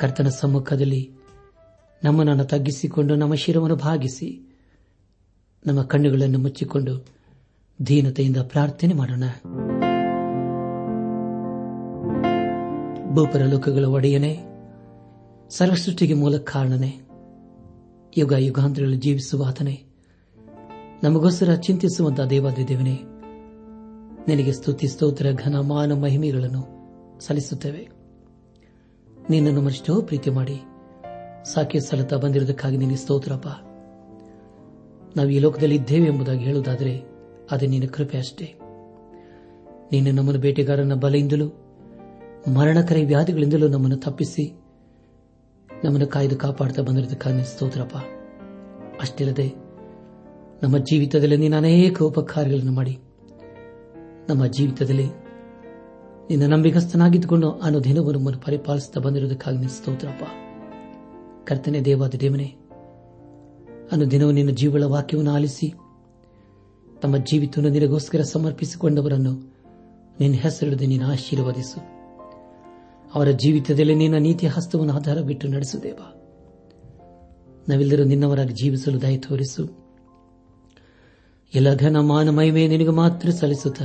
ಕರ್ತನ ಸಮ್ಮುಖದಲ್ಲಿ ನಮ್ಮನ್ನು ತಗ್ಗಿಸಿಕೊಂಡು ನಮ್ಮ ಶಿರವನ್ನು ಭಾಗಿಸಿ ನಮ್ಮ ಕಣ್ಣುಗಳನ್ನು ಮುಚ್ಚಿಕೊಂಡು ದೀನತೆಯಿಂದ ಪ್ರಾರ್ಥನೆ ಮಾಡೋಣ. ಭೂಪರ ಲೋಕಗಳ ಒಡೆಯನೇ, ಸರ್ವಸೃಷ್ಟಿಗೆ ಮೂಲ ಕಾರಣನೇ, ಯುಗ ಯುಗಾಂತರಗಳಲ್ಲಿ ಜೀವಿಸುವ ಆತನೇ, ನಮಗೋಸ್ಕರ ಚಿಂತಿಸುವಂತಹ ದೇವಾದಿದೇವನೇ ನಿನಗೆ ಸ್ತುತಿ ಸ್ತೋತ್ರ ಘನಮಾನ ಮಹಿಮೆಗಳನ್ನು ಸಲ್ಲಿಸುತ್ತೇವೆ. ನಿನ್ನನ್ನು ಮರಿಷ್ಟೋ ಪ್ರೀತಿ ಮಾಡಿ. ಸಾಕಿ ಸಲತಾ ಬಂದಿರುವುದಕ್ಕಾಗಿ ನಿನ್ನ ಸ್ತೋತ್ರಪ್ಪ. ನಾವು ಈ ಲೋಕದಲ್ಲಿ ಇದ್ದೇವೆ ಎಂಬುದಾಗಿ ಹೇಳುವುದಾದರೆ ಅದೇ ನಿನ್ನ ಕೃಪೆ ಅಷ್ಟೇ. ನೀನು ನಮ್ಮನ್ನು ಬೇಟೆಗಾರನ ಬಲೆಯಿಂದಲೂ, ಮರಣಕರ ವ್ಯಾಧಿಗಳಿಂದಲೂ ನಮ್ಮನ್ನು ತಪ್ಪಿಸಿ, ನಮ್ಮನ್ನು ಕಾಯ್ದು ಕಾಪಾಡ್ತಾ ಬಂದಿರೋದಕ್ಕಾಗಿ ಸ್ತೋತ್ರಪ್ಪ. ಅಷ್ಟಿಲ್ಲದೆ ನಮ್ಮ ಜೀವಿತದಲ್ಲಿ ನೀನು ಅನೇಕ ಉಪಕಾರಗಳನ್ನು ಮಾಡಿ. ನಮ್ಮ ಜೀವಿತದಲ್ಲಿ ನಿನ್ನ ನಂಬಿಗಸ್ತನಾಗಿದ್ದುಕೊಂಡು ಅನುದಿನವನ್ನು ನಮ್ಮನ್ನು ಪರಿಪಾಲಿಸುತ್ತಾ ಬಂದಿರುವುದಕ್ಕಾಗಿ ನಿನ್ನ ಸ್ತೋತ್ರಪ್ಪ. ಕರ್ತನೆ ದೇವಾದ ದೇವನೇ ಅನುದಿನವೂ ನಿನ್ನ ಜೀವಳ ವಾಕ್ಯವನ್ನು ಆಲಿಸಿ ತಮ್ಮ ಜೀವಿತವನ್ನು ನಿನಗೋಸ್ಕರ ಸಮರ್ಪಿಸಿಕೊಂಡವರನ್ನು ನಿನ್ನ ಹೆಸರಿಡದೆ ನೀನು ಆಶೀರ್ವದಿಸು. ಅವರ ಜೀವಿತದಲ್ಲಿ ನಿನ್ನ ನೀತಿಯ ಹಸ್ತವನ್ನು ಆಧಾರ ಬಿಟ್ಟು ನಡೆಸುದೇವ ನಾವೆಲ್ಲರೂ ನಿನ್ನವರಾಗಿ ಜೀವಿಸಲು ದಯ ತೋರಿಸು. ಎಲ್ಲ ಘನ ಮಾನ ಮಹಿಮೆ ನಿನಗೆ ಮಾತ್ರ ಸಲ್ಲಿಸುತ್ತಾ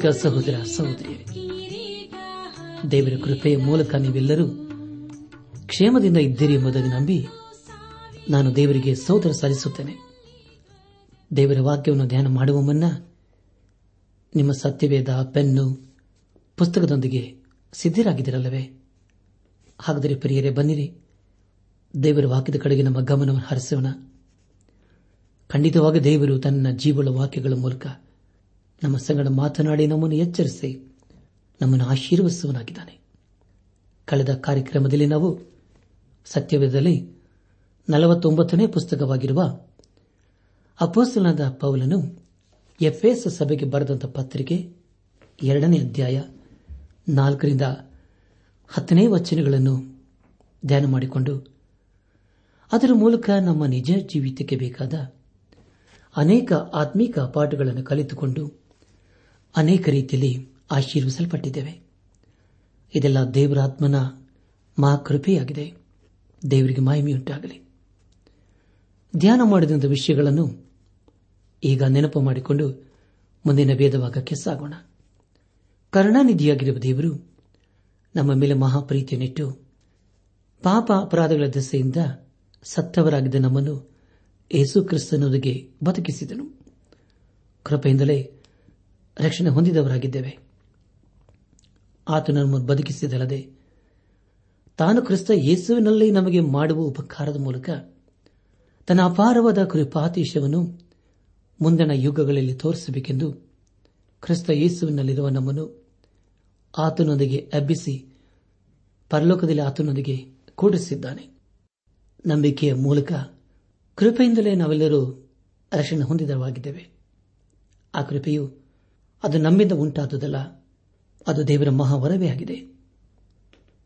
ಆತ್ಮಿಕ ಸಹೋದರ, ಸಹೋದರಿಯರೇ, ದೇವರ ಕೃಪೆಯ ಮೂಲಕ ನೀವೆಲ್ಲರೂ ಕ್ಷೇಮದಿಂದ ಇದ್ದೀರಿ ಎಂಬುದನ್ನು ನಂಬಿ ನಾನು ದೇವರಿಗೆ ಸಹೋದರ ಸಲ್ಲಿಸುತ್ತೇನೆ. ದೇವರ ವಾಕ್ಯವನ್ನು ಧ್ಯಾನ ಮಾಡುವ ಮುನ್ನ ನಿಮ್ಮ ಸತ್ಯವೇದ ಪೆನ್ನು ಪುಸ್ತಕದೊಂದಿಗೆ ಸಿದ್ಧರಾಗಿದ್ದೀರಲ್ಲವೇ? ಹಾಗಾದರೆ ಪ್ರಿಯರೇ, ಬನ್ನಿರಿ. ದೇವರ ವಾಕ್ಯದ ಕಡೆಗೆ ನಮ್ಮ ಗಮನವನ್ನು ಹರಿಸೋಣ. ಖಂಡಿತವಾಗಿ ದೇವರು ತನ್ನ ಜೀವಳ ವಾಕ್ಯಗಳ ಮೂಲಕ ನಮ್ಮ ಸಂಗಡ ಮಾತನಾಡಿ ನಮ್ಮನ್ನು ಎಚ್ಚರಿಸಿ, ನಮ್ಮನ್ನು ಆಶೀರ್ವಸುವನಾಗಿದ್ದಾನೆ ಕಳೆದ ಕಾರ್ಯಕ್ರಮದಲ್ಲಿ ನಾವು ಸತ್ಯವೇದದಲ್ಲಿ ನಲವತ್ತೊಂಬತ್ತನೇ ಪುಸ್ತಕವಾಗಿರುವ ಅಪೋಸ್ತನಾದ ಪೌಲನು ಎಫ್ಎಸ್ ಸಭೆಗೆ ಬರೆದಂತ ಪತ್ರಿಕೆ ಎರಡನೇ ಅಧ್ಯಾಯ ನಾಲ್ಕರಿಂದ ಹತ್ತನೇ ವಚನಗಳನ್ನು ಧ್ಯಾನ ಮಾಡಿಕೊಂಡು, ಅದರ ಮೂಲಕ ನಮ್ಮ ನಿಜ ಜೀವಿತಕ್ಕೆ ಬೇಕಾದ ಅನೇಕ ಆತ್ಮೀಕ ಪಾಠಗಳನ್ನು ಕಲಿತುಕೊಂಡು ಅನೇಕ ರೀತಿಯಲ್ಲಿ ಆಶೀರ್ವಿಸಲ್ಪಟ್ಟಿದ್ದೇವೆ. ಇದೆಲ್ಲ ದೇವರಾತ್ಮನ ಮಹಾಕೃಪೆಯಾಗಿದೆ ದೇವರಿಗೆ ಮಹಿಮೆಯುಂಟಾಗಲಿ. ಧ್ಯಾನ ಮಾಡಿದಂಥ ವಿಷಯಗಳನ್ನು ಈಗ ನೆನಪು ಮಾಡಿಕೊಂಡು ಮುಂದಿನ ಭೇದವಾಗಕ್ಕೆ ಸಾಗೋಣ. ಕರುಣಾನಿಧಿಯಾಗಿರುವ ದೇವರು ನಮ್ಮ ಮೇಲೆ ಮಹಾಪ್ರೀತಿಯನ್ನಿಟ್ಟು ಪಾಪ ಅಪರಾಧಗಳ ದೆಸೆಯಿಂದ ಸತ್ತವರಾಗಿದ್ದ ನಮ್ಮನ್ನು ಯೇಸು ಕ್ರಿಸ್ತನೊಂದಿಗೆ ಬದುಕಿಸಿದನು. ಕೃಪೆಯಿಂದಲೇ ರಕ್ಷಣೆ ಹೊಂದಿದವರಾಗಿದ್ದೇವೆ. ಆತನು ಬದುಕಿಸಿದಲ್ಲದೆ ತಾನು ಕ್ರಿಸ್ತ ಯೇಸುವಿನಲ್ಲಿ ನಮಗೆ ಮಾಡುವ ಉಪಕಾರದ ಮೂಲಕ ತನ್ನ ಅಪಾರವಾದ ಕೃಪಾತೀಶವನ್ನು ಮುಂದಿನ ಯುಗಗಳಲ್ಲಿ ತೋರಿಸಬೇಕೆಂದು ಕ್ರಿಸ್ತ ಯೇಸುವಿನಲ್ಲಿರುವ ನಮ್ಮನ್ನು ಆತನೊಂದಿಗೆ ಅಬ್ಬಿಸಿ ಪರಲೋಕದಲ್ಲಿ ಆತನೊಂದಿಗೆ ಕೂಡಿಸಿದ್ದಾನೆ. ನಂಬಿಕೆಯ ಮೂಲಕ ಕೃಪೆಯಿಂದಲೇ ನಾವೆಲ್ಲರೂ ರಕ್ಷಣೆ ಹೊಂದಿದವಾಗಿದ್ದೇವೆ ಆ ಕೃಪೆಯು ಅದು ನಮ್ಮಿಂದ ಉಂಟಾದುದಲ್ಲ, ಅದು ದೇವರ ಮಹಾವರವೇ ಆಗಿದೆ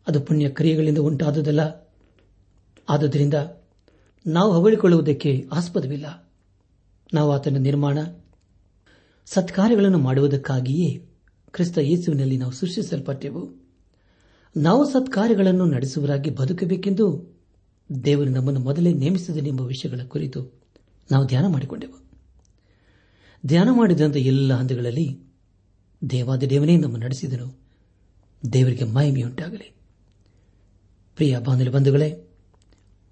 ಅದು ಪುಣ್ಯ ಕ್ರಿಯೆಗಳಿಂದ ಉಂಟಾದುದಲ್ಲ, ಆದುದರಿಂದ ನಾವು ಹೊಗಳಿಕೊಳ್ಳುವುದಕ್ಕೆ ಆಸ್ಪದವಿಲ್ಲ. ನಾವು ಆತನ ನಿರ್ಮಾಣ, ಸತ್ಕಾರ್ಯಗಳನ್ನು ಮಾಡುವುದಕ್ಕಾಗಿಯೇ ಕ್ರಿಸ್ತ ಯೇಸುವಿನಲ್ಲಿ ನಾವು ಸೃಷ್ಟಿಸಲ್ಪಟ್ಟೆವು. ನಾವು ಸತ್ಕಾರ್ಯಗಳನ್ನು ನಡೆಸುವರಾಗಿ ಬದುಕಬೇಕೆಂದು ದೇವರು ನಮ್ಮನ್ನು ಮೊದಲೇ ನೇಮಿಸಿದನೆಂಬ ವಿಷಯಗಳ ಕುರಿತು ನಾವು ಧ್ಯಾನ ಮಾಡಿಕೊಂಡೆವು. ಧ್ಯಾನ ಮಾಡಿದಂಥ ಎಲ್ಲ ಹಂತಗಳಲ್ಲಿ ದೇವಾದಿದೇವನೇ ನಮ್ಮ ನಡೆಸಿದನು. ದೇವರಿಗೆ ಮಹಿಮೆಯುಂಟಾಗಲಿ. ಪ್ರಿಯ ಬಾಂಧವ ಬಂಧುಗಳೇ,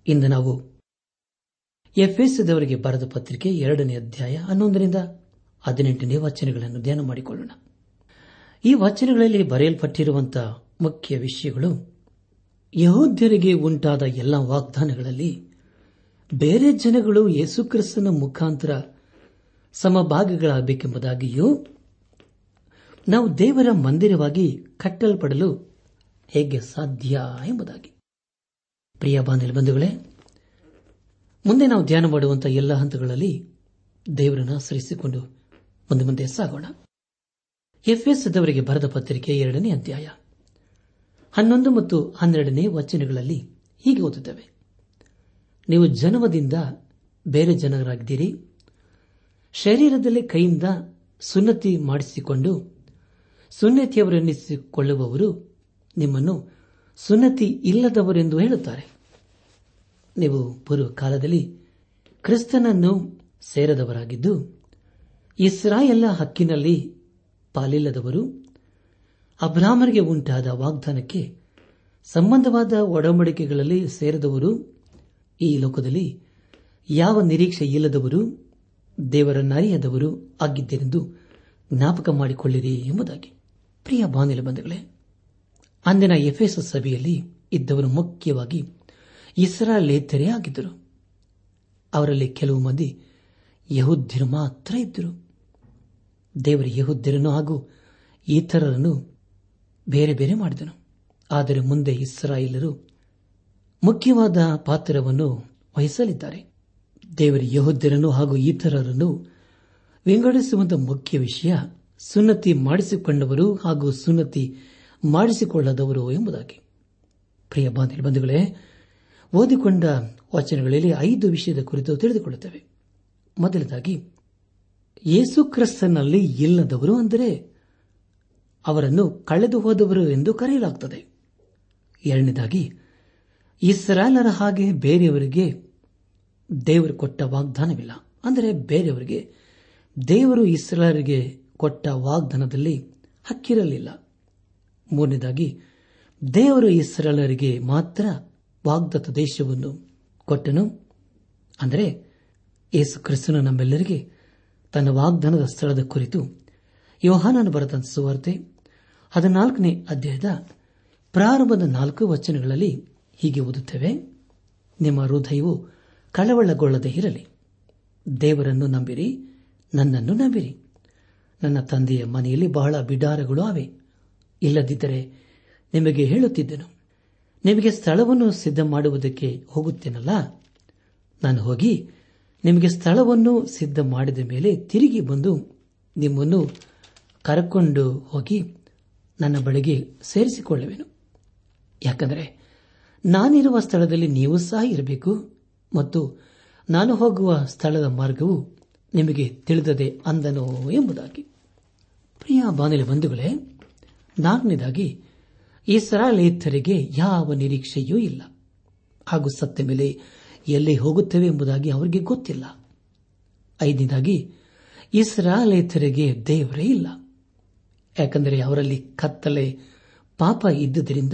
ಇಂದು ನಾವು ಎಫ್ಎಸ್ದವರಿಗೆ ಬರೆದ ಪತ್ರಿಕೆ ಎರಡನೇ ಅಧ್ಯಾಯ ಹನ್ನೊಂದರಿಂದ ಹದಿನೆಂಟನೇ ವಚನಗಳನ್ನು ಧ್ಯಾನ ಮಾಡಿಕೊಳ್ಳೋಣ. ಈ ವಚನಗಳಲ್ಲಿ ಬರೆಯಲ್ಪಟ್ಟಿರುವಂತಹ ಮುಖ್ಯ ವಿಷಯಗಳು, ಯಹೋದ್ಯರಿಗೆ ಉಂಟಾದ ಎಲ್ಲ ವಾಗ್ದಾನಗಳಲ್ಲಿ ಬೇರೆ ಜನಗಳು ಯೇಸುಕ್ರಿಸ್ತನ ಮುಖಾಂತರ ಸಮಭಾಗಗಳಾಗಬೇಕೆಂಬುದಾಗಿಯೂ ನಾವು ದೇವರ ಮಂದಿರವಾಗಿ ಕಟ್ಟಲ್ಪಡಲು ಹೇಗೆ ಸಾಧ್ಯ ಎಂಬುದಾಗಿ. ಪ್ರಿಯ ಬಂಧುಗಳೇ, ಮುಂದೆ ನಾವು ಧ್ಯಾನ ಮಾಡುವಂತಹ ಎಲ್ಲ ಹಂತಗಳಲ್ಲಿ ದೇವರನ್ನು ಆಶ್ರಯಿಸಿಕೊಂಡು ಮುಂದೆ ಮುಂದೆ ಸಾಗೋಣ. ಎಫ್ಎಸ್ದವರಿಗೆ ಬರೆದ ಪತ್ರಿಕೆ ಎರಡನೇ ಅಧ್ಯಾಯ ಹನ್ನೊಂದು ಮತ್ತು ಹನ್ನೆರಡನೇ ವಚನಗಳಲ್ಲಿ ಹೀಗೆ ಓದುತ್ತವೆ. ನೀವು ಜನ್ಮದಿಂದ ಬೇರೆ ಜನರಾಗಿದ್ದೀರಿ ಶರೀರದಲ್ಲಿ ಕೈಯಿಂದ ಸುನ್ನತಿ ಮಾಡಿಸಿಕೊಂಡು ಸುನ್ನತಿಯವರೆನ್ನಿಸಿಕೊಳ್ಳುವವರು ನಿಮ್ಮನ್ನು ಸುನ್ನತಿ ಇಲ್ಲದವರೆಂದು ಹೇಳುತ್ತಾರೆ. ನೀವು ಪೂರ್ವ ಕಾಲದಲ್ಲಿ ಕ್ರಿಸ್ತನನ್ನು ಸೇರದವರಾಗಿದ್ದು ಇಸ್ರಾಯೆಲ್ಲ ಹಕ್ಕಿನಲ್ಲಿ ಪಾಲಿಲ್ಲದವರು ಅಬ್ರಾಹ್ಮರಿಗೆ ಉಂಟಾದ ವಾಗ್ದಾನಕ್ಕೆ ಸಂಬಂಧವಾದ ಒಡಂಬಡಿಕೆಗಳಲ್ಲಿ ಸೇರಿದವರು, ಈ ಲೋಕದಲ್ಲಿ ಯಾವ ನಿರೀಕ್ಷೆ ಇಲ್ಲದವರು ದೇವರನ್ನರಿಯದವರು ಆಗಿದ್ದೇನೆಂದು ಜ್ಞಾಪಕ ಮಾಡಿಕೊಳ್ಳಿರಿ ಎಂಬುದಾಗಿ. ಪ್ರಿಯ ಬಾನಿಲ ಬಂಧುಗಳೇ, ಅಂದಿನ ಎಫ್ಎಸ್ ಸಭೆಯಲ್ಲಿ ಇದ್ದವರು ಮುಖ್ಯವಾಗಿ ಇಸ್ರಾಲೇತರೇ ಆಗಿದ್ದರು. ಅವರಲ್ಲಿ ಕೆಲವು ಮಂದಿ ಯಹುದ್ದಿರು ಮಾತ್ರ ಇದ್ದರು. ದೇವರ ಯಹುದ್ಯರನ್ನು ಹಾಗೂ ಇತರರನ್ನು ಬೇರೆ ಬೇರೆ ಮಾಡಿದನು. ಆದರೆ ಮುಂದೆ ಇಸ್ರಾಯಿಲರು ಮುಖ್ಯವಾದ ಪಾತ್ರವನ್ನು ವಹಿಸಲಿದ್ದಾರೆ. ದೇವರ ಯಹೋದ್ಯರನ್ನು ಹಾಗೂ ಇತರರನ್ನು ವಿಂಗಡಿಸುವಂತಹ ಮುಖ್ಯ ವಿಷಯ ಸುನ್ನತಿ ಮಾಡಿಸಿಕೊಂಡವರು ಹಾಗೂ ಸುನ್ನತಿ ಮಾಡಿಸಿಕೊಳ್ಳದವರು ಎಂಬುದಾಗಿ. ಪ್ರಿಯ ಬಂಧುಗಳೇ, ಓದಿಕೊಂಡ ವಚನಗಳಲ್ಲಿ ಐದು ವಿಷಯದ ಕುರಿತು ತಿಳಿದುಕೊಳ್ಳುತ್ತೇವೆ. ಮೊದಲದಾಗಿ ಯೇಸುಕ್ರಿಸ್ತನಲ್ಲಿ ಇಲ್ಲದವರು ಅಂದರೆ ಅವರನ್ನು ಕಳೆದು ಹೋದವರು ಎಂದು ಕರೆಯಲಾಗುತ್ತದೆ. ಎರಡನೇದಾಗಿ ಇಸ್ರಾಲರ ಹಾಗೆ ಬೇರೆಯವರಿಗೆ ದೇವರು ಕೊಟ್ಟ ವಾಗ್ದಾನವಿಲ್ಲ. ಅಂದರೆ ಬೇರೆಯವರಿಗೆ ದೇವರು ಇಸ್ರಾಲರಿಗೆ ಕೊಟ್ಟ ವಾಗ್ದಾನದಲ್ಲಿ ಹಕ್ಕಿರಲಿಲ್ಲ. ಮೂರನೇದಾಗಿ, ದೇವರು ಇಸ್ರಾಲರಿಗೆ ಮಾತ್ರ ವಾಗ್ದತ್ತ ದೇಶವನ್ನು ಕೊಟ್ಟನು. ಅಂದರೆ, ಯೇಸು ಕ್ರಿಸ್ತನು ನಮ್ಮೆಲ್ಲರಿಗೆ ತನ್ನ ವಾಗ್ದಾನದ ಸ್ಥಳದ ಕುರಿತು ಯೋಹಾನನ ಬರೆದ ಸುವಾರ್ತೆ ಹದಿನಾಲ್ಕನೇ ಅಧ್ಯಾಯದ ಪ್ರಾರಂಭದ ನಾಲ್ಕು ವಚನಗಳಲ್ಲಿ ಹೀಗೆ ಓದುತ್ತೇವೆ. ನಿಮ್ಮ ಹೃದಯವು ಕಳವಳಗೊಳ್ಳದೆ ಇರಲಿ. ದೇವರನ್ನು ನಂಬಿರಿ, ನನ್ನನ್ನು ನಂಬಿರಿ. ನನ್ನ ತಂದೆಯ ಮನೆಯಲ್ಲಿ ಬಹಳ ಬಿಡಾರಗಳು ಅವೆ. ಇಲ್ಲದಿದ್ದರೆ ನಿಮಗೆ ಹೇಳುತ್ತಿದ್ದೆನು, ನಿಮಗೆ ಸ್ಥಳವನ್ನು ಸಿದ್ಧ ಮಾಡುವುದಕ್ಕೆ ಹೋಗುತ್ತೇನಲ್ಲ? ನಾನು ಹೋಗಿ ನಿಮಗೆ ಸ್ಥಳವನ್ನು ಸಿದ್ಧ ಮಾಡಿದ ಮೇಲೆ ತಿರುಗಿ ಬಂದು ನಿಮ್ಮನ್ನು ಕರಕೊಂಡು ಹೋಗಿ ನನ್ನ ಬಳಿಗೆ ಸೇರಿಸಿಕೊಳ್ಳುವೆನು. ಯಾಕಂದರೆ ನಾನಿರುವ ಸ್ಥಳದಲ್ಲಿ ನೀವು ಸಹ ಇರಬೇಕು. ಮತ್ತು ನಾನು ಹೋಗುವ ಸ್ಥಳದ ಮಾರ್ಗವು ನಿಮಗೆ ತಿಳಿದದೆ ಅಂದನೋ ಎಂಬುದಾಗಿ. ಪ್ರಿಯ ಬಾನಲಿ ಬಂಧುಗಳೇ, ನಾಲ್ಕನೇದಾಗಿ ಇಸ್ರಾಲೇಥರಿಗೆ ಯಾವ ನಿರೀಕ್ಷೆಯೂ ಇಲ್ಲ. ಹಾಗೂ ಸತ್ತ ಮೇಲೆ ಎಲ್ಲಿ ಹೋಗುತ್ತೇವೆ ಎಂಬುದಾಗಿ ಅವರಿಗೆ ಗೊತ್ತಿಲ್ಲ. ಐದನೇದಾಗಿ ಇಸ್ರಾಲೇಥರಿಗೆ ದೇವರೇ ಇಲ್ಲ. ಯಾಕೆಂದರೆ ಅವರಲ್ಲಿ ಕತ್ತಲೆ ಪಾಪ ಇದ್ದುದರಿಂದ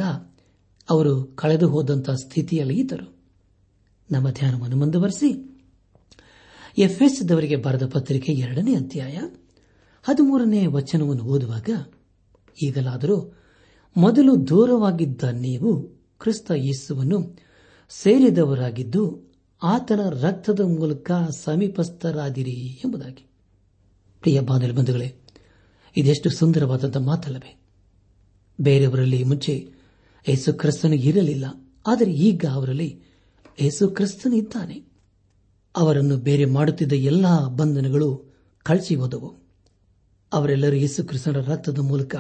ಅವರು ಕಳೆದು ಹೋದಂತಹ ಸ್ಥಿತಿಯಲ್ಲಿ ಇದ್ದರು. ನಮ್ಮ ಧ್ಯಾನವನ್ನು ಮುಂದುವರೆಸಿ. ಎಫ್ಎಸ್ದವರಿಗೆ ಬರೆದ ಪತ್ರಿಕೆ ಎರಡನೇ ಅಧ್ಯಾಯ, ಹದಿಮೂರನೇ ವಚನವನ್ನು ಓದುವಾಗ, ಈಗಲಾದರೂ ಮೊದಲು ದೂರವಾಗಿದ್ದ ನೀವು ಕ್ರಿಸ್ತ ಯೇಸುವನ್ನು ಸೇರಿದವರಾಗಿದ್ದು ಆತನ ರಕ್ತದ ಮೂಲಕ ಸಮೀಪಸ್ಥರಾದಿರಿ ಎಂಬುದಾಗಿ. ಪ್ರಿಯ ಬಾಂಧವ ಬಂಧುಗಳೇ, ಇದೆಷ್ಟು ಸುಂದರವಾದಂಥ ಮಾತಲ್ಲವೇ. ಬೇರೆಯವರಲ್ಲಿ ಮುಂಚೆ ಯೇಸು ಕ್ರಿಸ್ತನು ಇರಲಿಲ್ಲ, ಆದರೆ ಈಗ ಅವರಲ್ಲಿ ಯೇಸು ಕ್ರಿಸ್ತನಿದ್ದಾನೆ ಅವರನ್ನು ಬೇರೆ ಮಾಡುತ್ತಿದ್ದ ಎಲ್ಲಾ ಬಂಧನಗಳು ಕಳಚಿ ಹೋದವು. ಅವರೆಲ್ಲರೂ ಯೇಸು ಕ್ರಿಸ್ತನ ರಕ್ತದ ಮೂಲಕ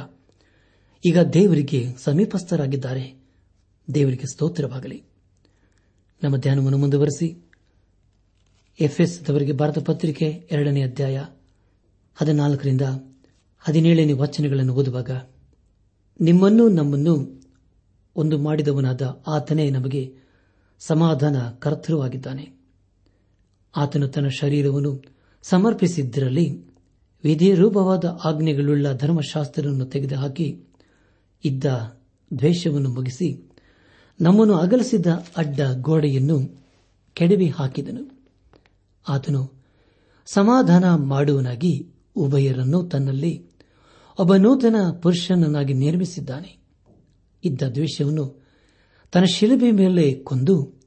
ಈಗ ದೇವರಿಗೆ ಸಮೀಪಸ್ಥರಾಗಿದ್ದಾರೆ. ದೇವರಿಗೆ ಸ್ತೋತ್ರವಾಗಲಿ. ನಮ್ಮ ಧ್ಯಾನವನ್ನು ಮುಂದುವರೆಸಿ. ಎಫ್ಎಸ್ ದವರಿಗೆ ಭಾರತ ಪತ್ರಿಕೆ ಎರಡನೇ ಅಧ್ಯಾಯ ಹದಿನಾಲ್ಕರಿಂದ ಹದಿನೇಳನೇ ವಚನಗಳನ್ನು ಓದುವಾಗ, ನಿಮ್ಮನ್ನು ನಮ್ಮನ್ನು ಒಂದು ಮಾಡಿದವನಾದ ಆತನೇ ನಮಗೆ ಸಮಾಧಾನ ಕರ್ತೃವಾಗಿದ್ದಾನೆ. ಆತನು ತನ್ನ ಶರೀರವನ್ನು ಸಮರ್ಪಿಸಿದ್ದರಲ್ಲಿ ವಿಧಿರೂಪವಾದ ಆಜ್ಞೆಗಳುಳ್ಳ ಧರ್ಮಶಾಸ್ತ್ರವನ್ನು ತೆಗೆದುಹಾಕಿ ಇದ್ದ ದ್ವೇಷವನ್ನು ಮುಗಿಸಿ ನಮ್ಮನ್ನು ಅಗಲಿಸಿದ್ದ ಅಡ್ಡ ಗೋಡೆಯನ್ನು ಕೆಡವಿ ಹಾಕಿದನು. ಆತನು ಸಮಾಧಾನ ಮಾಡುವನಾಗಿ ಉಭಯರನ್ನು ತನ್ನಲ್ಲಿ ಒಬ್ಬ ನೂತನ ಪುರುಷನನ್ನಾಗಿ ನಿರ್ಮಿಸಿದ್ದಾನೆ ಇದ್ದ ದ್ವೇಷವನ್ನು ತನ್ನ ಶಿಲುಬೆ ಮೇಲೆ ಕೊಂದು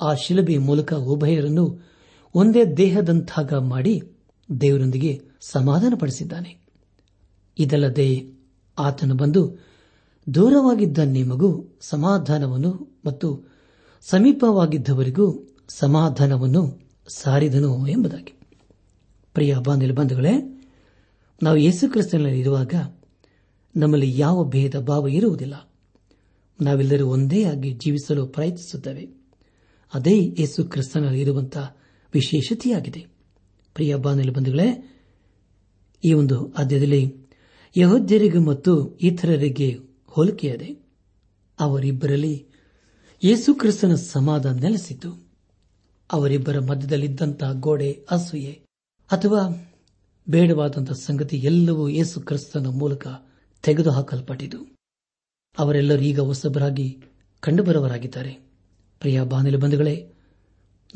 ಆ ಶಿಲುಬೆ ಮೂಲಕ ಉಭಯರನ್ನು ಒಂದೇ ದೇಹದಂತಾಗ ಮಾಡಿ ದೇವರೊಂದಿಗೆ ಸಮಾಧಾನಪಡಿಸಿದ್ದಾನೆ. ಇದಲ್ಲದೆ ಆತನು ಬಂದು ದೂರವಾಗಿದ್ದ ನಿಮಗೂ ಸಮಾಧಾನವನ್ನು ಮತ್ತು ಸಮೀಪವಾಗಿದ್ದವರಿಗೂ ಸಮಾಧಾನವನ್ನು ಸಾರಿದನು ಎಂಬುದಾಗಿ. ಪ್ರಿಯ ಬಂಧುಗಳೇ, ನಾವು ಯೇಸು ಕ್ರಿಸ್ತನಲ್ಲಿ ಇರುವಾಗ ನಮ್ಮಲ್ಲಿ ಯಾವ ಭೇದ ಭಾವ ಇರುವುದಿಲ್ಲ. ನಾವೆಲ್ಲರೂ ಒಂದೇ ಆಗಿ ಜೀವಿಸಲು ಪ್ರಯತ್ನಿಸುತ್ತೇವೆ. ಅದೇ ಯೇಸು ಕ್ರಿಸ್ತನಲ್ಲಿ ಇರುವಂತಹ ವಿಶೇಷತೆಯಾಗಿದೆ. ಪ್ರಿಯ ಬಾನಲಿ ಬಂಧುಗಳೇ, ಈ ಒಂದು ಅಧ್ಯದಲ್ಲಿ ಯಹೋದ್ಯರಿಗೂ ಮತ್ತು ಇತರರಿಗೆ ಹೋಲಿಕೆಯಾದೆ, ಅವರಿಬ್ಬರಲ್ಲಿ ಯೇಸು ಕ್ರಿಸ್ತನ ಸಮಾಧಾನ ನೆಲೆಸಿತು ಅವರಿಬ್ಬರ ಮಧ್ಯದಲ್ಲಿದ್ದಂತಹ ಗೋಡೆ, ಅಸೂಯೆ ಅಥವಾ ಬೇಡವಾದಂತಹ ಸಂಗತಿ ಎಲ್ಲವೂ ಯೇಸು ಕ್ರಿಸ್ತನ ಮೂಲಕ ತೆಗೆದುಹಾಕಲ್ಪಟ್ಟಿತು. ಅವರೆಲ್ಲರೂ ಈಗ ಹೊಸಬರಾಗಿ ಕಂಡುಬರುವರಾಗಿದ್ದಾರೆ ಪ್ರಿಯ ಬಾನಿಲು ಬಂಧುಗಳೇ,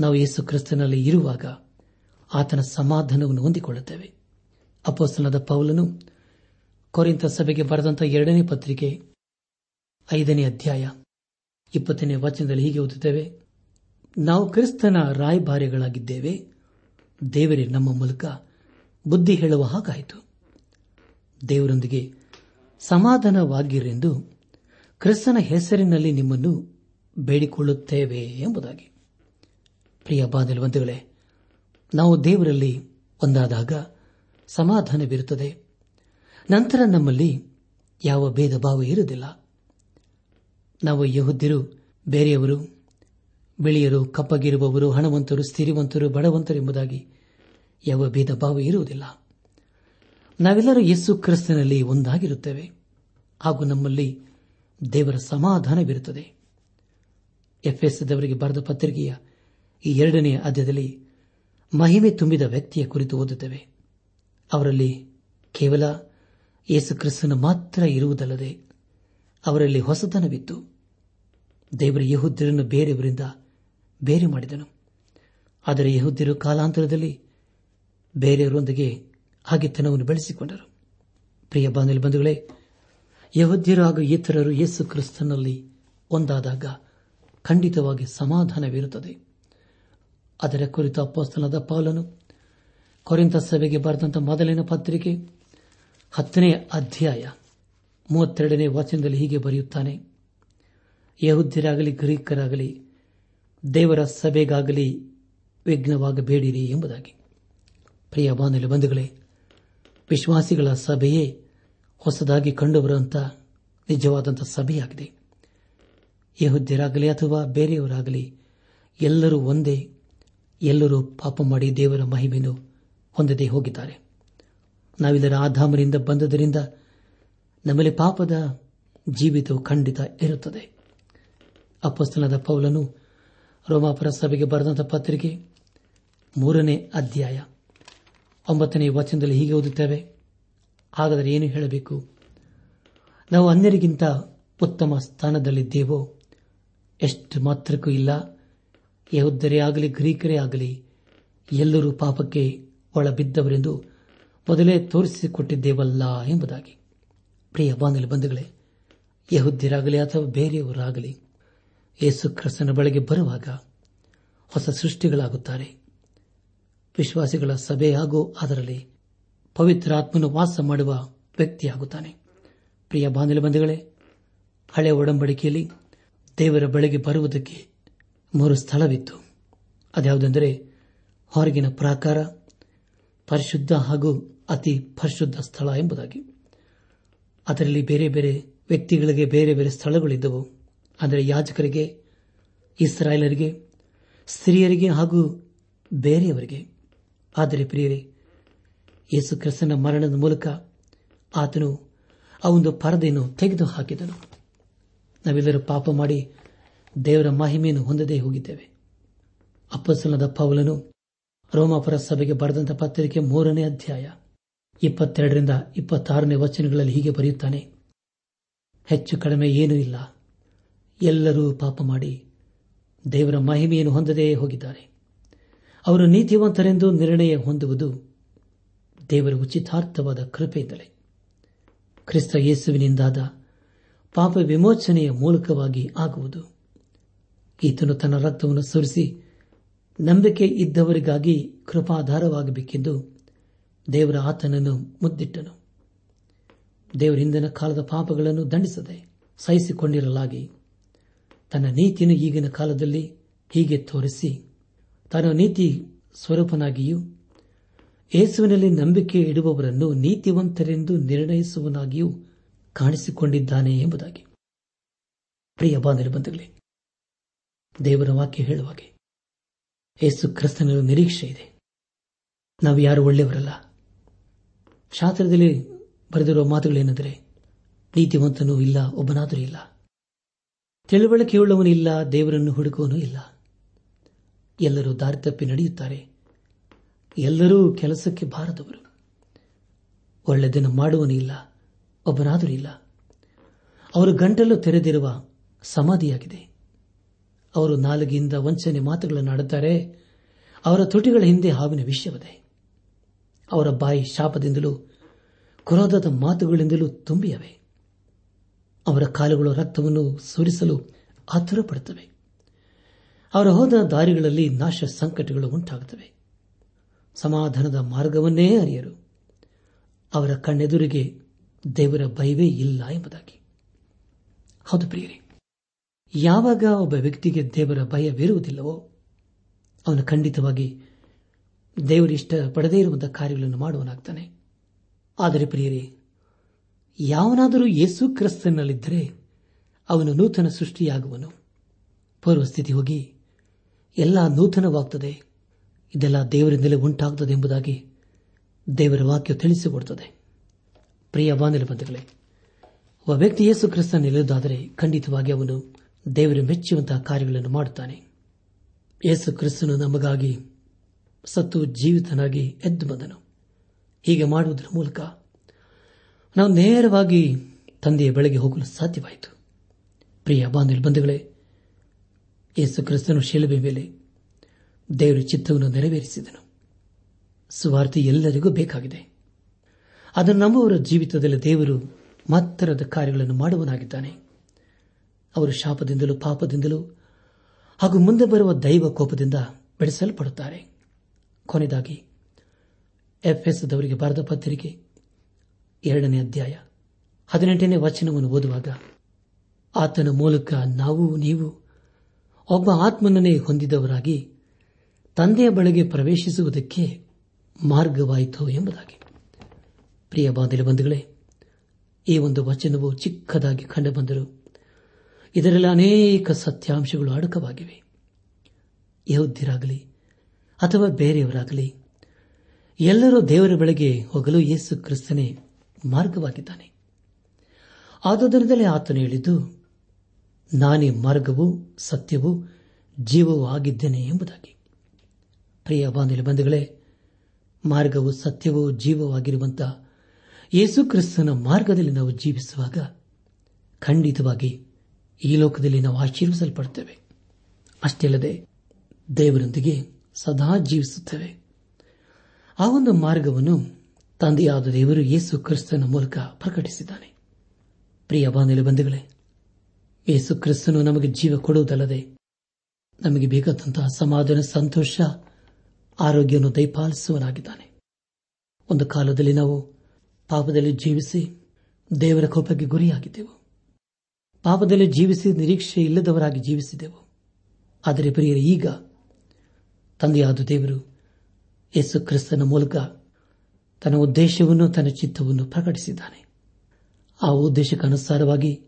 ನಾವು ಯೇಸು ಕ್ರಿಸ್ತನಲ್ಲಿ ಇರುವಾಗ ಆತನ ಸಮಾಧಾನವನ್ನು ಹೊಂದಿಕೊಳ್ಳುತ್ತೇವೆ. ಅಪೋಸ್ತನದ ಪೌಲನು ಕೊರಿಂತ ಸಭೆಗೆ ಬರೆದಂತಹ ಎರಡನೇ ಪತ್ರಿಕೆ ಐದನೇ ಅಧ್ಯಾಯ ಇಪ್ಪತ್ತನೇ ವಚನದಲ್ಲಿ ಹೀಗೆ ಓದುತ್ತೇವೆ, ನಾವು ಕ್ರಿಸ್ತನ ರಾಯಭಾರಿಗಳಾಗಿದ್ದೇವೆ, ದೇವರೇ ನಮ್ಮ ಮೂಲಕ ಬುದ್ಧಿ ಹೇಳುವ ಹಾಗಾಯಿತು. ದೇವರೊಂದಿಗೆ ಸಮಾಧಾನವಾಗಿರೆಂದು ಕ್ರಿಸ್ತನ ಹೆಸರಿನಲ್ಲಿ ನಿಮ್ಮನ್ನು ಬೇಡಿಕೊಳ್ಳುತ್ತೇವೆ ಎಂಬುದಾಗಿ. ಪ್ರಿಯ ಬಾಂಧವಂತುಗಳೇ ನಾವು ದೇವರಲ್ಲಿ ಒಂದಾದಾಗ ಸಮಾಧಾನವಿರುತ್ತದೆ ನಂತರ ನಮ್ಮಲ್ಲಿ ಯಾವ ಭೇದ ಭಾವ ಇರುವುದಿಲ್ಲ. ನಾವು ಯಹುದ್ದಿರು ಬೇರೆಯವರು, ಬಿಳಿಯರು, ಕಪ್ಪಗಿರುವವರು, ಹಣವಂತರು, ಸ್ಥಿರವಂತರು, ಬಡವಂತರು ಎಂಬುದಾಗಿ ಯಾವ ಭೇದ ಭಾವ ಇರುವುದಿಲ್ಲ. ನಾವೆಲ್ಲರೂ ಯೇಸು ಕ್ರಿಸ್ತನಲ್ಲಿ ಒಂದಾಗಿರುತ್ತೇವೆ. ಹಾಗೂ ನಮ್ಮಲ್ಲಿ ದೇವರ ಸಮಾಧಾನವಿರುತ್ತದೆ. ಎಫ್ಎಸ್ದವರಿಗೆ ಬರೆದ ಪತ್ರಿಕೆಯ ಈ ಎರಡನೇ ಅಧ್ಯದಲ್ಲಿ ಮಹಿಮೆ ತುಂಬಿದ ವ್ಯಕ್ತಿಯ ಕುರಿತು ಓದುತ್ತೇವೆ. ಅವರಲ್ಲಿ ಕೇವಲ ಯೇಸು ಕ್ರಿಸ್ತನ ಮಾತ್ರ ಇರುವುದಲ್ಲದೆ ಅವರಲ್ಲಿ ಹೊಸತನವಿತ್ತು. ದೇವರ ಯಹುದ್ಯರನ್ನು ಬೇರೆಯವರಿಂದ ಬೇರೆ ಮಾಡಿದನು. ಆದರೆ ಯಹುದ್ಯರು ಕಾಲಾಂತರದಲ್ಲಿ ಬೇರೆಯವರೊಂದಿಗೆ ಹಾಗೆತನವನ್ನು ಬೆಳೆಸಿಕೊಂಡರು. ಪ್ರಿಯ ಬಾಂಧವ ಬಂಧುಗಳೇ ಯಹುದ್ಯರು ಹಾಗೂ ಇತರರು ಯೇಸು ಕ್ರಿಸ್ತನಲ್ಲಿ ಒಂದಾದಾಗ ಖಂಡಿತವಾಗಿ ಸಮಾಧಾನವಿರುತ್ತದೆ. ಅದರ ಕುರಿತು ಅಪ್ಪಸ್ತನದ ಪಾಲನು ಕೊರಿಂತ ಸಭೆಗೆ ಬರೆದಂತಹ ಮೊದಲಿನ ಪತ್ರಿಕೆ ಹತ್ತನೇ ಅಧ್ಯಾಯ ಮೂವತ್ತೆರಡನೇ ವಚನದಲ್ಲಿ ಹೀಗೆ ಬರೆಯುತ್ತಾನೆ. ಯಹುದ್ಯರಾಗಲಿ, ಗ್ರೀಕರಾಗಲಿ, ದೇವರ ಸಭೆಗಾಗಲಿ ವಿಘ್ನವಾಗಬೇಡಿರಿ ಎಂಬುದಾಗಿ. ಪ್ರಿಯ ಬಾನುಲಿ ಬಂಧುಗಳೇ, ವಿಶ್ವಾಸಿಗಳ ಸಭೆಯೇ ಹೊಸದಾಗಿ ಕಂಡುಬರುವಂತಹ ನಿಜವಾದಂತಹ ಸಭೆಯಾಗಿದೆ. ಯಹುದ್ಯರಾಗಲಿ ಅಥವಾ ಬೇರೆಯವರಾಗಲಿ, ಎಲ್ಲರೂ ಒಂದೇ, ಎಲ್ಲರೂ ಪಾಪ ಮಾಡಿ ದೇವರ ಮಹಿಮೆಯನ್ನು ಹೊಂದದೇ ಹೋಗಿದ್ದಾರೆ. ನಾವೆಲ್ಲರ ಆಧಾಮರಿಂದ ಬಂದದರಿಂದ ನಮ್ಮಲ್ಲಿ ಪಾಪದ ಜೀವಿತವು ಖಂಡಿತ ಇರುತ್ತದೆ. ಅಪಸ್ತನದ ಪೌಲನು ರೋಮಾಪುರ ಸಭೆಗೆ ಬರೆದಂಥ ಪತ್ರಿಕೆ ಮೂರನೇ ಅಧ್ಯಾಯ ಒಂಬತ್ತನೇ ವಚನದಲ್ಲಿ ಹೀಗೆ ಓದುತ್ತೇವೆ. ಹಾಗಾದರೆ ಏನು ಹೇಳಬೇಕು? ನಾವು ಅನ್ಯರಿಗಿಂತ ಉತ್ತಮ ಸ್ಥಾನದಲ್ಲಿದ್ದೇವೋ? ಎಷ್ಟು ಮಾತ್ರಕ್ಕೂ ಇಲ್ಲ. ಯಹುದ್ದರೇ ಆಗಲಿ, ಗ್ರೀಕರೇ ಆಗಲಿ, ಎಲ್ಲರೂ ಪಾಪಕ್ಕೆ ಒಳಬಿದ್ದವರೆಂದು ಮೊದಲೇ ತೋರಿಸಿಕೊಟ್ಟಿದ್ದೇವಲ್ಲ ಎಂಬುದಾಗಿ. ಪ್ರಿಯ ಬಾಂಧಲಿ ಬಂಧುಗಳೇ ಯಹುದ್ದಿರಾಗಲಿ ಅಥವಾ ಬೇರೆಯವರಾಗಲಿ, ಯೇಸು ಕ್ರಿಸ್ತನ ಬಳಿಗೆ ಬರುವಾಗ ಹೊಸ ಸೃಷ್ಟಿಗಳಾಗುತ್ತಾರೆ. ವಿಶ್ವಾಸಿಗಳ ಸಭೆ ಹಾಗೂ ಅದರಲ್ಲಿ ಪವಿತ್ರಾತ್ಮನು ವಾಸ ಮಾಡುವ ವ್ಯಕ್ತಿಯಾಗುತ್ತಾನೆ. ಪ್ರಿಯ ಬಾಂಧವ ಬಂಧುಗಳೇ, ಹಳೆ ಒಡಂಬಡಿಕೆಯಲ್ಲಿ ದೇವರ ಬಳಿಗೆ ಬರುವುದಕ್ಕೆ ಮೂರು ಸ್ಥಳವಿತ್ತು. ಅದ್ಯಾವುದೆಂದರೆ ಹೊರಗಿನ ಪ್ರಾಕಾರ, ಪರಿಶುದ್ಧ ಹಾಗೂ ಅತಿ ಪರಿಶುದ್ಧ ಸ್ಥಳ ಎಂಬುದಾಗಿ. ಅದರಲ್ಲಿ ಬೇರೆ ಬೇರೆ ವ್ಯಕ್ತಿಗಳಿಗೆ ಬೇರೆ ಬೇರೆ ಸ್ಥಳಗಳಿದ್ದವು. ಅಂದರೆ ಯಾಜಕರಿಗೆ, ಇಸ್ರಾಯೇಲರಿಗೆ, ಸ್ತ್ರೀಯರಿಗೆ ಹಾಗೂ ಬೇರೆಯವರಿಗೆ. ಆದರೆ ಪ್ರಿಯರೇ ಯೇಸು ಕ್ರಿಸ್ತನ ಮರಣದ ಮೂಲಕ ಆತನು ಆ ಒಂದು ಪರದೆಯನ್ನು ತೆಗೆದು ಹಾಕಿದನು ನಾವೆಲ್ಲರೂ ಪಾಪ ಮಾಡಿ ದೇವರ ಮಹಿಮೆಯನ್ನು ಹೊಂದದೇ ಹೋಗಿದ್ದೇವೆ. ಅಪ್ಪಸಲದ ಪೌಲನು ರೋಮಾಪುರ ಸಭೆಗೆ ಬರೆದಂತ ಪತ್ರಿಕೆ ಮೂರನೇ ಅಧ್ಯಾಯ ಇಪ್ಪತ್ತೆರಡರಿಂದ ಇಪ್ಪತ್ತಾರನೇ ವಚನಗಳಲ್ಲಿ ಹೀಗೆ ಬರೆಯುತ್ತಾನೆ. ಹೆಚ್ಚು ಕಡಿಮೆ ಏನೂ ಇಲ್ಲ. ಎಲ್ಲರೂ ಪಾಪ ಮಾಡಿ ದೇವರ ಮಹಿಮೆಯನ್ನು ಹೊಂದದೇ ಹೋಗಿದ್ದಾರೆ. ಅವರು ನೀತಿವಂತರೆಂದು ನಿರ್ಣಯ ಹೊಂದುವುದು ದೇವರ ಉಚಿತಾರ್ಥವಾದ ಕೃಪೆಯಿಂದಲೇ. ಕ್ರಿಸ್ತ ಯೇಸುವಿನಿಂದಾದ ಪಾಪ ವಿಮೋಚನೆಯ ಮೂಲಕವಾಗಿ ಆಗುವುದು. ಈತನು ತನ್ನ ರಕ್ತವನ್ನು ಸುರಿಸಿ ನಂಬಿಕೆ ಇದ್ದವರಿಗಾಗಿ ಕೃಪಾಧಾರವಾಗಬೇಕೆಂದು ದೇವರ ಆತನನ್ನು ಮುದ್ದಿಟ್ಟನು. ದೇವರಿಂದನ ಕಾಲದ ಪಾಪಗಳನ್ನು ದಂಡಿಸದೆ ಸಹಿಸಿಕೊಂಡಿರಲಾಗಿ ತನ್ನ ನೀತಿಯನ್ನು ಈಗಿನ ಕಾಲದಲ್ಲಿ ಹೀಗೆ ತೋರಿಸಿ ತನ್ನ ನೀತಿ ಸ್ವರೂಪನಾಗಿಯೂ ಯೇಸುವಿನಲ್ಲಿ ನಂಬಿಕೆ ಇಡುವವರನ್ನು ನೀತಿವಂತರೆಂದು ನಿರ್ಣಯಿಸುವನಾಗಿಯೂ ಕಾಣಿಸಿಕೊಂಡಿದ್ದಾನೆ ಎಂಬುದಾಗಿ. ಪ್ರಿಯ ಬಾಂಧವ ದೇವರ ವಾಕ್ಯ ಹೇಳುವಾಗೆ ಯೇಸು ಕ್ರಿಸ್ತನ ನಿರೀಕ್ಷೆ ಇದೆ. ನಾವು ಯಾರು ಒಳ್ಳೆಯವರಲ್ಲ? ಶಾಸ್ತ್ರದಲ್ಲಿ ಬರೆದಿರುವ ಮಾತುಗಳೇನೆಂದರೆ ನೀತಿವಂತನೂ ಇಲ್ಲ, ಒಬ್ಬನಾದರೂ ಇಲ್ಲ. ತಿಳುವಳಿಕೆಯುಳ್ಳವನು ಇಲ್ಲ, ದೇವರನ್ನು ಹುಡುಕುವನು ಇಲ್ಲ. ಎಲ್ಲರೂ ದಾರಿ ತಪ್ಪಿ ನಡೆಯುತ್ತಾರೆ. ಎಲ್ಲರೂ ಕೆಲಸಕ್ಕೆ ಬಾರದವರು. ಒಳ್ಳೆದನ್ನು ಮಾಡುವನಿಲ್ಲ ಒಬ್ಬನಾದರೂ ಇಲ್ಲ. ಅವರು ಗಂಟಲು ತೆರೆದಿರುವ ಸಮಾಧಿಯಾಗಿದೆ. ಅವರು ನಾಲಿಗೆಯಿಂದ ವಂಚನೆ ಮಾತುಗಳನ್ನು ಆಡುತ್ತಾರೆ. ಅವರ ತುಟಿಗಳ ಹಿಂದೆ ಹಾವಿನ ವಿಷಯವದೆ. ಅವರ ಬಾಯಿ ಶಾಪದಿಂದಲೂ, ಕ್ರೋಧದ ಮಾತುಗಳಿಂದಲೂ ತುಂಬಿಯವೆ. ಅವರ ಕಾಲುಗಳು ರಕ್ತವನ್ನು ಸುರಿಸಲು ಆತುರಪಡುತ್ತವೆ. ಅವರ ಹೋದ ದಾರಿಗಳಲ್ಲಿ ನಾಶ ಸಂಕಟಗಳು ಉಂಟಾಗುತ್ತವೆ. ಸಮಾಧಾನದ ಮಾರ್ಗವನ್ನೇ ಅರಿಯರು. ಅವರ ಕಣ್ಣೆದುರಿಗೆ ದೇವರ ಭಯವೇ ಇಲ್ಲ ಎಂಬುದಾಗಿ. ಹೌದು ಪ್ರಿಯರಿ, ಯಾವಾಗ ಒಬ್ಬ ವ್ಯಕ್ತಿಗೆ ದೇವರ ಭಯವಿರುವುದಿಲ್ಲವೋ, ಅವನು ಖಂಡಿತವಾಗಿ ದೇವರಿಷ್ಟ ಪಡೆದೇ ಇರುವಂತಹ ಕಾರ್ಯಗಳನ್ನು ಮಾಡುವನಾಗ್ತಾನೆ. ಆದರೆ ಪ್ರಿಯರಿ, ಯಾವನಾದರೂ ಯೇಸು ಕ್ರಿಸ್ತನಲ್ಲಿದ್ದರೆ ಅವನು ನೂತನ ಸೃಷ್ಟಿಯಾಗುವನು. ಪೂರ್ವಸ್ಥಿತಿ ಹೋಗಿ, ಎಲ್ಲ ನೂತನವಾಗುತ್ತದೆ ಇದೆಲ್ಲ ದೇವರಿಂದಲೇ ಉಂಟಾಗುತ್ತದೆ ಎಂಬುದಾಗಿ ದೇವರ ವಾಕ್ಯ ತಿಳಿಸಿಕೊಡುತ್ತದೆ. ಪ್ರಿಯ ಬಾಂಧವೇ ಒಬ್ಬ ವ್ಯಕ್ತಿ ಯೇಸು ಕ್ರಿಸ್ತನಿಲ್ಲದಾದರೆ ಖಂಡಿತವಾಗಿ ಅವನು ದೇವರು ಮೆಚ್ಚುವಂತಹ ಕಾರ್ಯಗಳನ್ನು ಮಾಡುತ್ತಾನೆ. ಯೇಸು ಕ್ರಿಸ್ತನು ನಮಗಾಗಿ ಸತ್ತು ಜೀವಿತನಾಗಿ ಎದ್ದು ಬಂದನು. ಹೀಗೆ ಮಾಡುವುದರ ಮೂಲಕ ನಾವು ನೇರವಾಗಿ ತಂದೆಯ ಬೆಳೆಗೆ ಹೋಗಲು ಸಾಧ್ಯವಾಯಿತು. ಪ್ರಿಯ ಬಾಂಧವ ಬಂಧುಗಳೇ, ಯೇಸು ಕ್ರಿಸ್ತನು ಶಿಲುಬೆ ಮೇಲೆ ದೇವರ ಚಿತ್ತವನ್ನು ನೆರವೇರಿಸಿದನು. ಸುವಾರ್ತೆ ಎಲ್ಲರಿಗೂ ಬೇಕಾಗಿದೆ. ಅದನ್ನು ನಮ್ಮವರ ಜೀವಿತದಲ್ಲಿ ದೇವರು ಮತ್ತರದ ಕಾರ್ಯಗಳನ್ನು ಮಾಡುವನಾಗಿದ್ದಾನೆ ಅವರು ಶಾಪದಿಂದಲೂ ಪಾಪದಿಂದಲೂ ಹಾಗೂ ಮುಂದೆ ಬರುವ ದೈವ ಕೋಪದಿಂದ ಬೆಳೆಸಲ್ಪಡುತ್ತಾರೆ ಕೊನೆಯದಾಗಿ ಎಫ್ಎಸ್ದವರಿಗೆ ಬರೆದ ಪತ್ರಿಕೆ ಎರಡನೇ ಅಧ್ಯಾಯ ಹದಿನೆಂಟನೇ ವಚನವನ್ನು ಓದುವಾಗ, ಆತನ ಮೂಲಕ ನಾವು, ನೀವು ಒಬ್ಬ ಆತ್ಮನನ್ನೇ ಹೊಂದಿದವರಾಗಿ ತಂದೆಯ ಬಳಿಗೆ ಪ್ರವೇಶಿಸುವುದಕ್ಕೆ ಮಾರ್ಗವಾಯಿತು ಎಂಬುದಾಗಿ. ಪ್ರಿಯ ಬಾಂಧವ ಬಂಧುಗಳೇ, ಈ ಒಂದು ವಚನವು ಚಿಕ್ಕದಾಗಿ ಕಂಡುಬಂದರು ಇದರಲ್ಲಿ ಅನೇಕ ಸತ್ಯಾಂಶಗಳು ಅಡಕವಾಗಿವೆ. ಯಹೋದ್ಯರಾಗಲಿ ಅಥವಾ ಬೇರೆಯವರಾಗಲಿ, ಎಲ್ಲರೂ ದೇವರ ಬಳಿಗೆ ಹೋಗಲು ಯೇಸು ಕ್ರಿಸ್ತನೇ ಮಾರ್ಗವಾಗಿದ್ದಾನೆ. ಆದುದರಿಂದಲೇ ಆತನು ಹೇಳಿದ್ದು, ನಾನೇ ಮಾರ್ಗವೂ, ಸತ್ಯವೂ, ಜೀವವೂ ಆಗಿದ್ದೇನೆ ಎಂಬುದಾಗಿ. ಪ್ರಿಯ ಬಾಂಧವ್ಯ ಬಂಧುಗಳೇ, ಮಾರ್ಗವು ಸತ್ಯವೂ ಜೀವವಾಗಿರುವಂತಹ ಯೇಸು ಕ್ರಿಸ್ತನ ಮಾರ್ಗದಲ್ಲಿ ನಾವು ಜೀವಿಸುವಾಗ ಖಂಡಿತವಾಗಿ ಈ ಲೋಕದಲ್ಲಿ ನಾವು ಆಶೀರ್ವಿಸಲ್ಪಡುತ್ತೇವೆ ಅಷ್ಟೇ ಅಲ್ಲದೆ ದೇವರೊಂದಿಗೆ ಸದಾ ಜೀವಿಸುತ್ತೇವೆ. ಆ ಒಂದು ಮಾರ್ಗವನ್ನು ತಂದೆಯಾದ ದೇವರು ಯೇಸು ಕ್ರಿಸ್ತನ ಮೂಲಕ ಪ್ರಕಟಿಸಿದ್ದಾನೆ. ಪ್ರಿಯ ಬಾಂಧವ್ಯ ಬಂಧುಗಳೇ, ಯೇಸು ಕ್ರಿಸ್ತನು ನಮಗೆ ಜೀವ ಕೊಡುವುದಲ್ಲದೆ ನಮಗೆ ಬೇಕಾದಂತಹ ಸಮಾಧಾನ, ಸಂತೋಷ ಆರೋಗ್ಯವನ್ನು ದಯಪಾಲಿಸುವನಾಗಿದ್ದಾನೆ ಒಂದು ಕಾಲದಲ್ಲಿ ನಾವು ಪಾಪದಲ್ಲಿ ಜೀವಿಸಿ ದೇವರ ಕೋಪಕ್ಕೆ ಗುರಿಯಾಗಿದ್ದೆವು. ಪಾಪದಲ್ಲಿ ಜೀವಿಸಿ ನಿರೀಕ್ಷೆ ಇಲ್ಲದವರಾಗಿ ಜೀವಿಸಿದೆವು. ಆದರೆ ಪ್ರಿಯರು, ಈಗ ತಂದೆಯಾದ ದೇವರು ಯೇಸು ಕ್ರಿಸ್ತನ ಮೂಲಕ ತನ್ನ ಉದ್ದೇಶವನ್ನು, ತನ್ನ ಚಿತ್ತವನ್ನು ಪ್ರಕಟಿಸಿದ್ದಾನೆ. ಆ ಉದ್ದೇಶಕ್ಕನುಸಾರವಾಗಿ,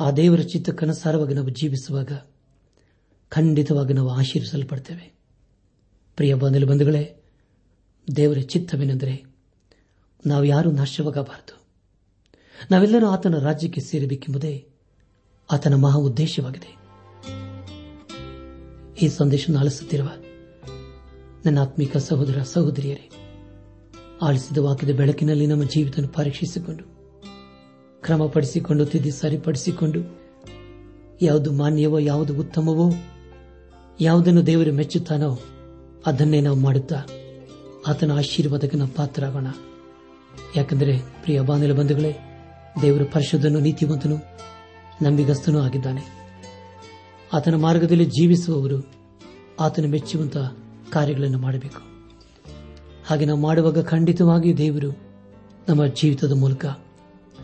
ಆ ದೇವರ ಚಿತ್ತಕ್ಕನುಸಾರವಾಗಿ ನಾವು ಜೀವಿಸುವಾಗ ಖಂಡಿತವಾಗಿ ನಾವು ಆಶೀರ್ವಿಸಲ್ಪಡ್ತೇವೆ. ಪ್ರಿಯ ಬಂಧಲು ಬಂಧುಗಳೇ, ದೇವರ ಚಿತ್ತವೇನೆಂದರೆ ನಾವು ಯಾರೂ ನಾಶವಾಗಬಾರದು. ನಾವೆಲ್ಲರೂ ಆತನ ರಾಜ್ಯಕ್ಕೆ ಸೇರಬೇಕೆಂಬುದೇ ಆತನ ಮಹಾ ಉದ್ದೇಶವಾಗಿದೆ. ಈ ಸಂದೇಶವನ್ನು ಆಲಿಸುತ್ತಿರುವ ನನ್ನ ಆತ್ಮಿಕ ಸಹೋದರ ಸಹೋದರಿಯರೇ, ಆಲಿಸಿದ ವಾಕ್ಯದ ಬೆಳಕಿನಲ್ಲಿ ನಮ್ಮ ಜೀವಿತ ಪರೀಕ್ಷಿಸಿಕೊಂಡು, ಕ್ರಮಪಡಿಸಿಕೊಂಡು, ತಿದ್ದಿ ಸರಿಪಡಿಸಿಕೊಂಡು, ಯಾವುದು ಮಾನ್ಯವೋ, ಯಾವುದು ಉತ್ತಮವೋ, ಯಾವುದನ್ನು ದೇವರು ಮೆಚ್ಚುತ್ತಾನೋ ಅದನ್ನೇ ನಾವು ಮಾಡುತ್ತಾ ಆತನ ಆಶೀರ್ವಾದಕ್ಕೆ ನಾವು ಪಾತ್ರರಾಗೋಣ. ಯಾಕೆಂದರೆ ಪ್ರಿಯ ಬಾಂಧವ ಬಂಧುಗಳೇ, ದೇವರ ಪರಿಶುದ್ಧನು ನೀತಿವಂತನು ನಂಬಿಗಸ್ತನೂ ಆಗಿದ್ದಾನೆ. ಆತನ ಮಾರ್ಗದಲ್ಲಿ ಜೀವಿಸುವವರು ಆತನ ಮೆಚ್ಚುವಂತಹ ಕಾರ್ಯಗಳನ್ನು ಮಾಡಬೇಕು. ಹಾಗೆ ನಾವು ಮಾಡುವಾಗ ಖಂಡಿತವಾಗಿ ದೇವರು ನಮ್ಮ ಜೀವಿತದ ಮೂಲಕ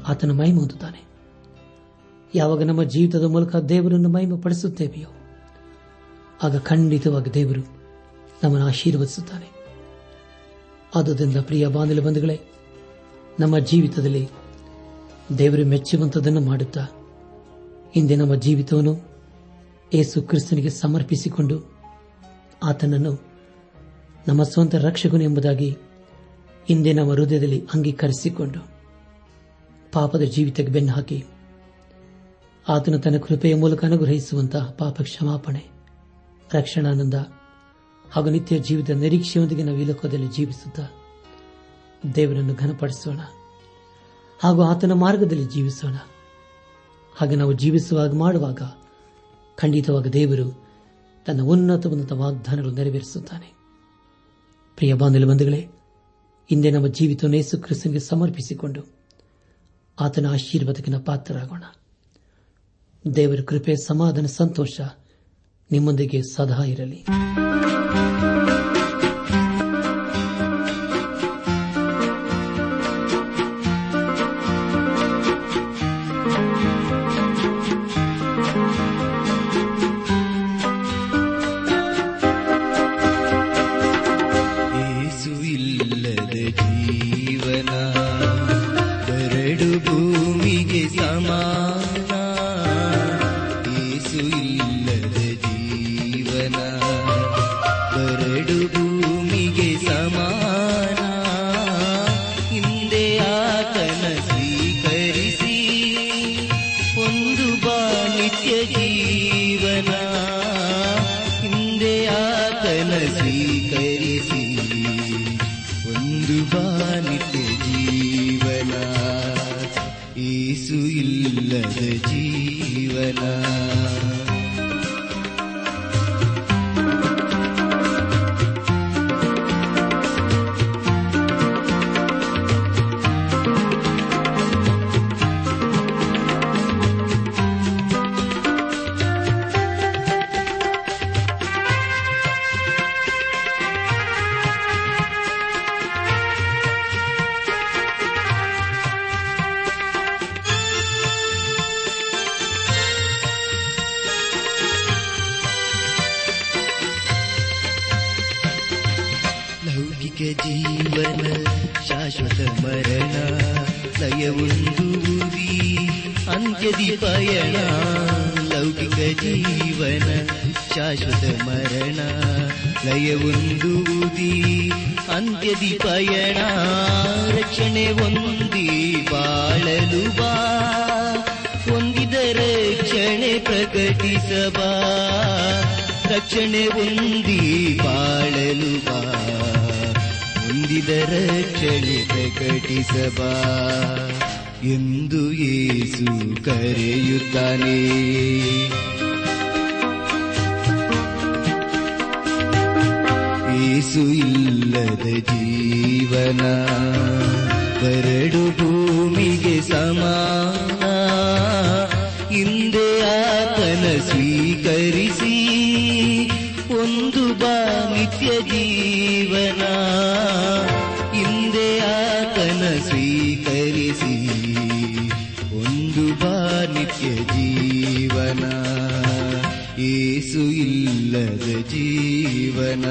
ಆತನ ಮಹಿಮೆ ಹೊಂದುತ್ತಾನೆ. ಯಾವಾಗ ನಮ್ಮ ಜೀವಿತದ ಮೂಲಕ ದೇವರನ್ನು ಮಹಿಮೆ ಪಡಿಸುತ್ತೇವೆಯೋ, ಆಗ ಖಂಡಿತವಾಗಿ ದೇವರು ನಮ್ಮನ್ನು ಆಶೀರ್ವದಿಸುತ್ತಾನೆ. ಆದುದರಿಂದ ಪ್ರಿಯ ಬಾಂಧವ ಬಂಧುಗಳೇ, ನಮ್ಮ ಜೀವಿತದಲ್ಲಿ ದೇವರು ಮೆಚ್ಚುವಂತದನ್ನು ಮಾಡುತ್ತಾ, ಹಿಂದೆ ನಮ್ಮ ಜೀವಿತವನ್ನು ಏಸು ಕ್ರಿಸ್ತನಿಗೆ ಸಮರ್ಪಿಸಿಕೊಂಡು ಆತನನ್ನು ನಮ್ಮ ಸ್ವಂತ ರಕ್ಷಕನು ಎಂಬುದಾಗಿ ಹಿಂದೆ ನಮ್ಮ ಹೃದಯದಲ್ಲಿ ಅಂಗೀಕರಿಸಿಕೊಂಡು ಪಾಪದ ಜೀವಿತಕ್ಕೆ ಬೆನ್ನು ಹಾಕಿ ಆತನು ತನ್ನ ಕೃಪೆಯ ಮೂಲಕ ಅನುಗ್ರಹಿಸುವಂತಹ ಪಾಪ ಕ್ಷಮಾಪಣೆ, ರಕ್ಷಣಾನಂದ ಹಾಗೂ ನಿತ್ಯ ಜೀವಿತ ನಿರೀಕ್ಷೆಯೊಂದಿಗೆ ನಾವು ಈ ಲೋಕದಲ್ಲಿ ಜೀವಿಸುತ್ತಾ ದೇವರನ್ನು ಘನಪಡಿಸೋಣ ಹಾಗೂ ಆತನ ಮಾರ್ಗದಲ್ಲಿ ಜೀವಿಸೋಣ. ಹಾಗೆ ನಾವು ಜೀವಿಸುವಾಗ ಮಾಡುವಾಗ ಖಂಡಿತವಾಗ ದೇವರು ತನ್ನ ಉನ್ನತ ಉನ್ನತ ವಾಗ್ದಾನಗಳು ನೆರವೇರಿಸುತ್ತಾನೆ. ಪ್ರಿಯ ಬಾಂಧವ ಬಂಧುಗಳೇ ಹಿಂದೆ ನಮ್ಮ ಜೀವಿತ ನೇಸು ಕ್ರಿಸ್ತನಿಗೆ ಸಮರ್ಪಿಸಿಕೊಂಡು ಆತನ ಆಶೀರ್ವಾದಕ್ಕಿನ ಪಾತ್ರರಾಗೋಣ. ದೇವರ ಕೃಪೆ, ಸಮಾಧಾನ, ಸಂತೋಷ ನಿಮ್ಮೊಂದಿಗೆ ಸದಾ ಇರಲಿ. ಹೊಂದಿದ ರಕ್ಷಣೆ ಪ್ರಕಟಿಸಬಾ. ಎಂದು ಯೇಸು ಕರೆಯುತ್ತಾನೆ. ಯೇಸು ಇಲ್ಲದ ಜೀವನ ಕರಡು ಭೂಮಿಗೆ ಸಮಾನ. ಹಿಂದೆ ಆತನ ಸ್ವೀಕರಿಸಿ ಜೀವನ ಏಸು ಇಲ್ಲದ ಜೀವನ.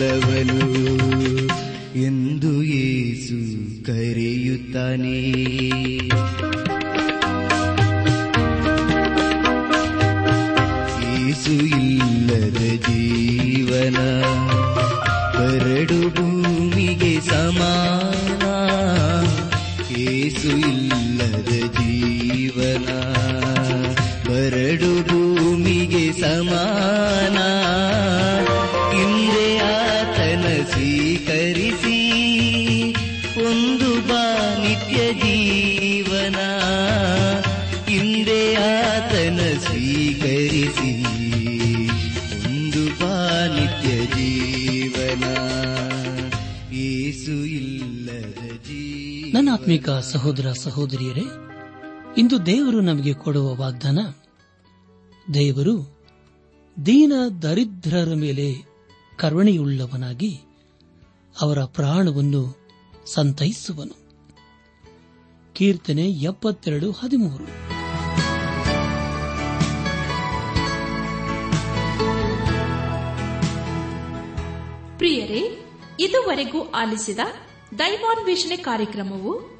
ಹೋಗಿಸಬಲ್ಲವನು ಎಂದು ಯೇಸು ಕರೆಯುತ್ತಾನೆ. ಆತ್ಮಿಕ ಸಹೋದರ ಸಹೋದರಿಯರೇ, ಇಂದು ದೇವರು ನಮಗೆ ಕೊಡುವ ವಾಗ್ದಾನ, ದೇವರು ದೀನ ದರಿದ್ರರ ಮೇಲೆ ಕರುಣೆಯುಳ್ಳವನಾಗಿ ಅವರ ಪ್ರಾಣವನ್ನು ಸಂತೈಸುವನು. ಕೀರ್ತನೆ ಎಪ್ಪತ್ತೆರಡು ಹದಿಮೂರು. ಪ್ರಿಯರೇ, ಇದುವರೆಗೂ ಆಲಿಸಿದ ದೈವಾನ್ವೇಷಣೆ ಕಾರ್ಯಕ್ರಮವು